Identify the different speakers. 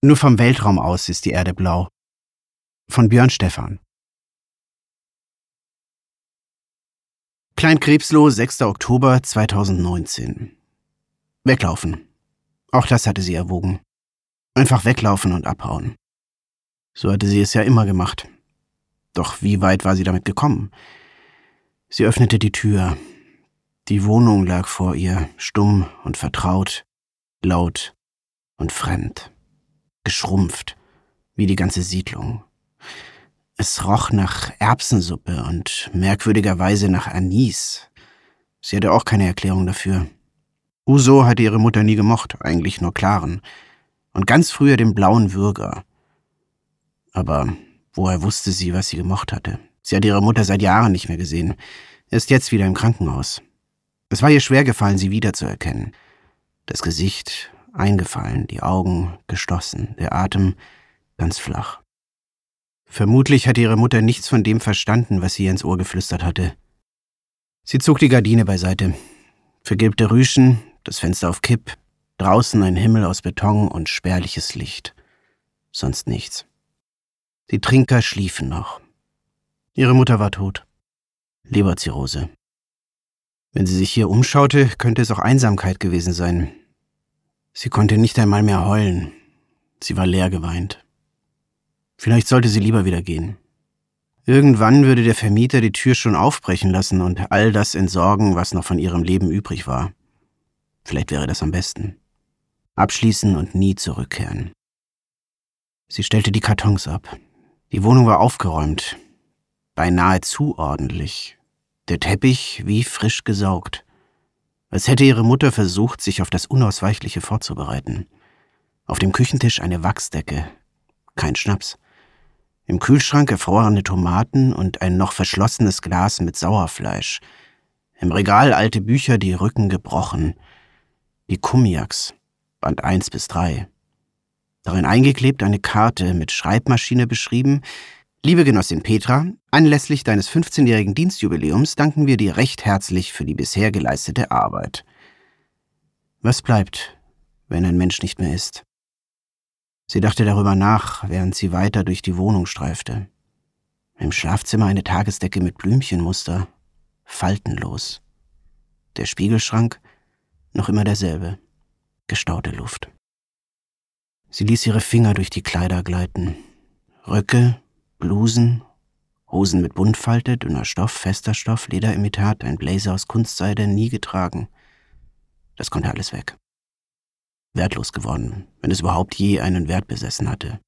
Speaker 1: Nur vom Weltraum aus ist die Erde blau. Von Björn Stephan. Kleinkrebsloh, 6. Oktober 2019. Weglaufen. Auch das hatte sie erwogen. Einfach weglaufen und abhauen. So hatte sie es ja immer gemacht. Doch wie weit war sie damit gekommen? Sie öffnete die Tür. Die Wohnung lag vor ihr, stumm und vertraut, laut und fremd geschrumpft, wie die ganze Siedlung. Es roch nach Erbsensuppe und merkwürdigerweise nach Anis. Sie hatte auch keine Erklärung dafür. Uso hatte ihre Mutter nie gemocht, eigentlich nur Klaren. Und ganz früher den blauen Würger. Aber woher wusste sie, was sie gemocht hatte? Sie hatte ihre Mutter seit Jahren nicht mehr gesehen. Ist jetzt wieder im Krankenhaus. Es war ihr schwer gefallen, sie wiederzuerkennen. Das Gesicht, eingefallen, die Augen geschlossen, der Atem ganz flach. Vermutlich hatte ihre Mutter nichts von dem verstanden, was sie ihr ins Ohr geflüstert hatte. Sie zog die Gardine beiseite. Vergilbte Rüschen, das Fenster auf Kipp, draußen ein Himmel aus Beton und spärliches Licht. Sonst nichts. Die Trinker schliefen noch. Ihre Mutter war tot. Leberzirrhose. Wenn sie sich hier umschaute, könnte es auch Einsamkeit gewesen sein, Sie konnte nicht einmal mehr heulen. Sie war leer geweint. Vielleicht sollte sie lieber wieder gehen. Irgendwann würde der Vermieter die Tür schon aufbrechen lassen und all das entsorgen, was noch von ihrem Leben übrig war. Vielleicht wäre das am besten. Abschließen und nie zurückkehren. Sie stellte die Kartons ab. Die Wohnung war aufgeräumt, beinahe zu ordentlich. Der Teppich wie frisch gesaugt als hätte ihre Mutter versucht, sich auf das Unausweichliche vorzubereiten. Auf dem Küchentisch eine Wachsdecke, kein Schnaps. Im Kühlschrank erfrorene Tomaten und ein noch verschlossenes Glas mit Sauerfleisch. Im Regal alte Bücher, die Rücken gebrochen. Die Kumiaks, Band 1 bis 3. Darin eingeklebt eine Karte mit Schreibmaschine beschrieben, Liebe Genossin Petra, anlässlich deines 15-jährigen Dienstjubiläums danken wir dir recht herzlich für die bisher geleistete Arbeit. Was bleibt, wenn ein Mensch nicht mehr ist? Sie dachte darüber nach, während sie weiter durch die Wohnung streifte. Im Schlafzimmer eine Tagesdecke mit Blümchenmuster, faltenlos. Der Spiegelschrank noch immer derselbe, gestaute Luft. Sie ließ ihre Finger durch die Kleider gleiten. Röcke, Blusen, Hosen mit Buntfalte, dünner Stoff, fester Stoff, Lederimitat, ein Blazer aus Kunstseide, nie getragen. Das konnte alles weg. Wertlos geworden, wenn es überhaupt je einen Wert besessen hatte.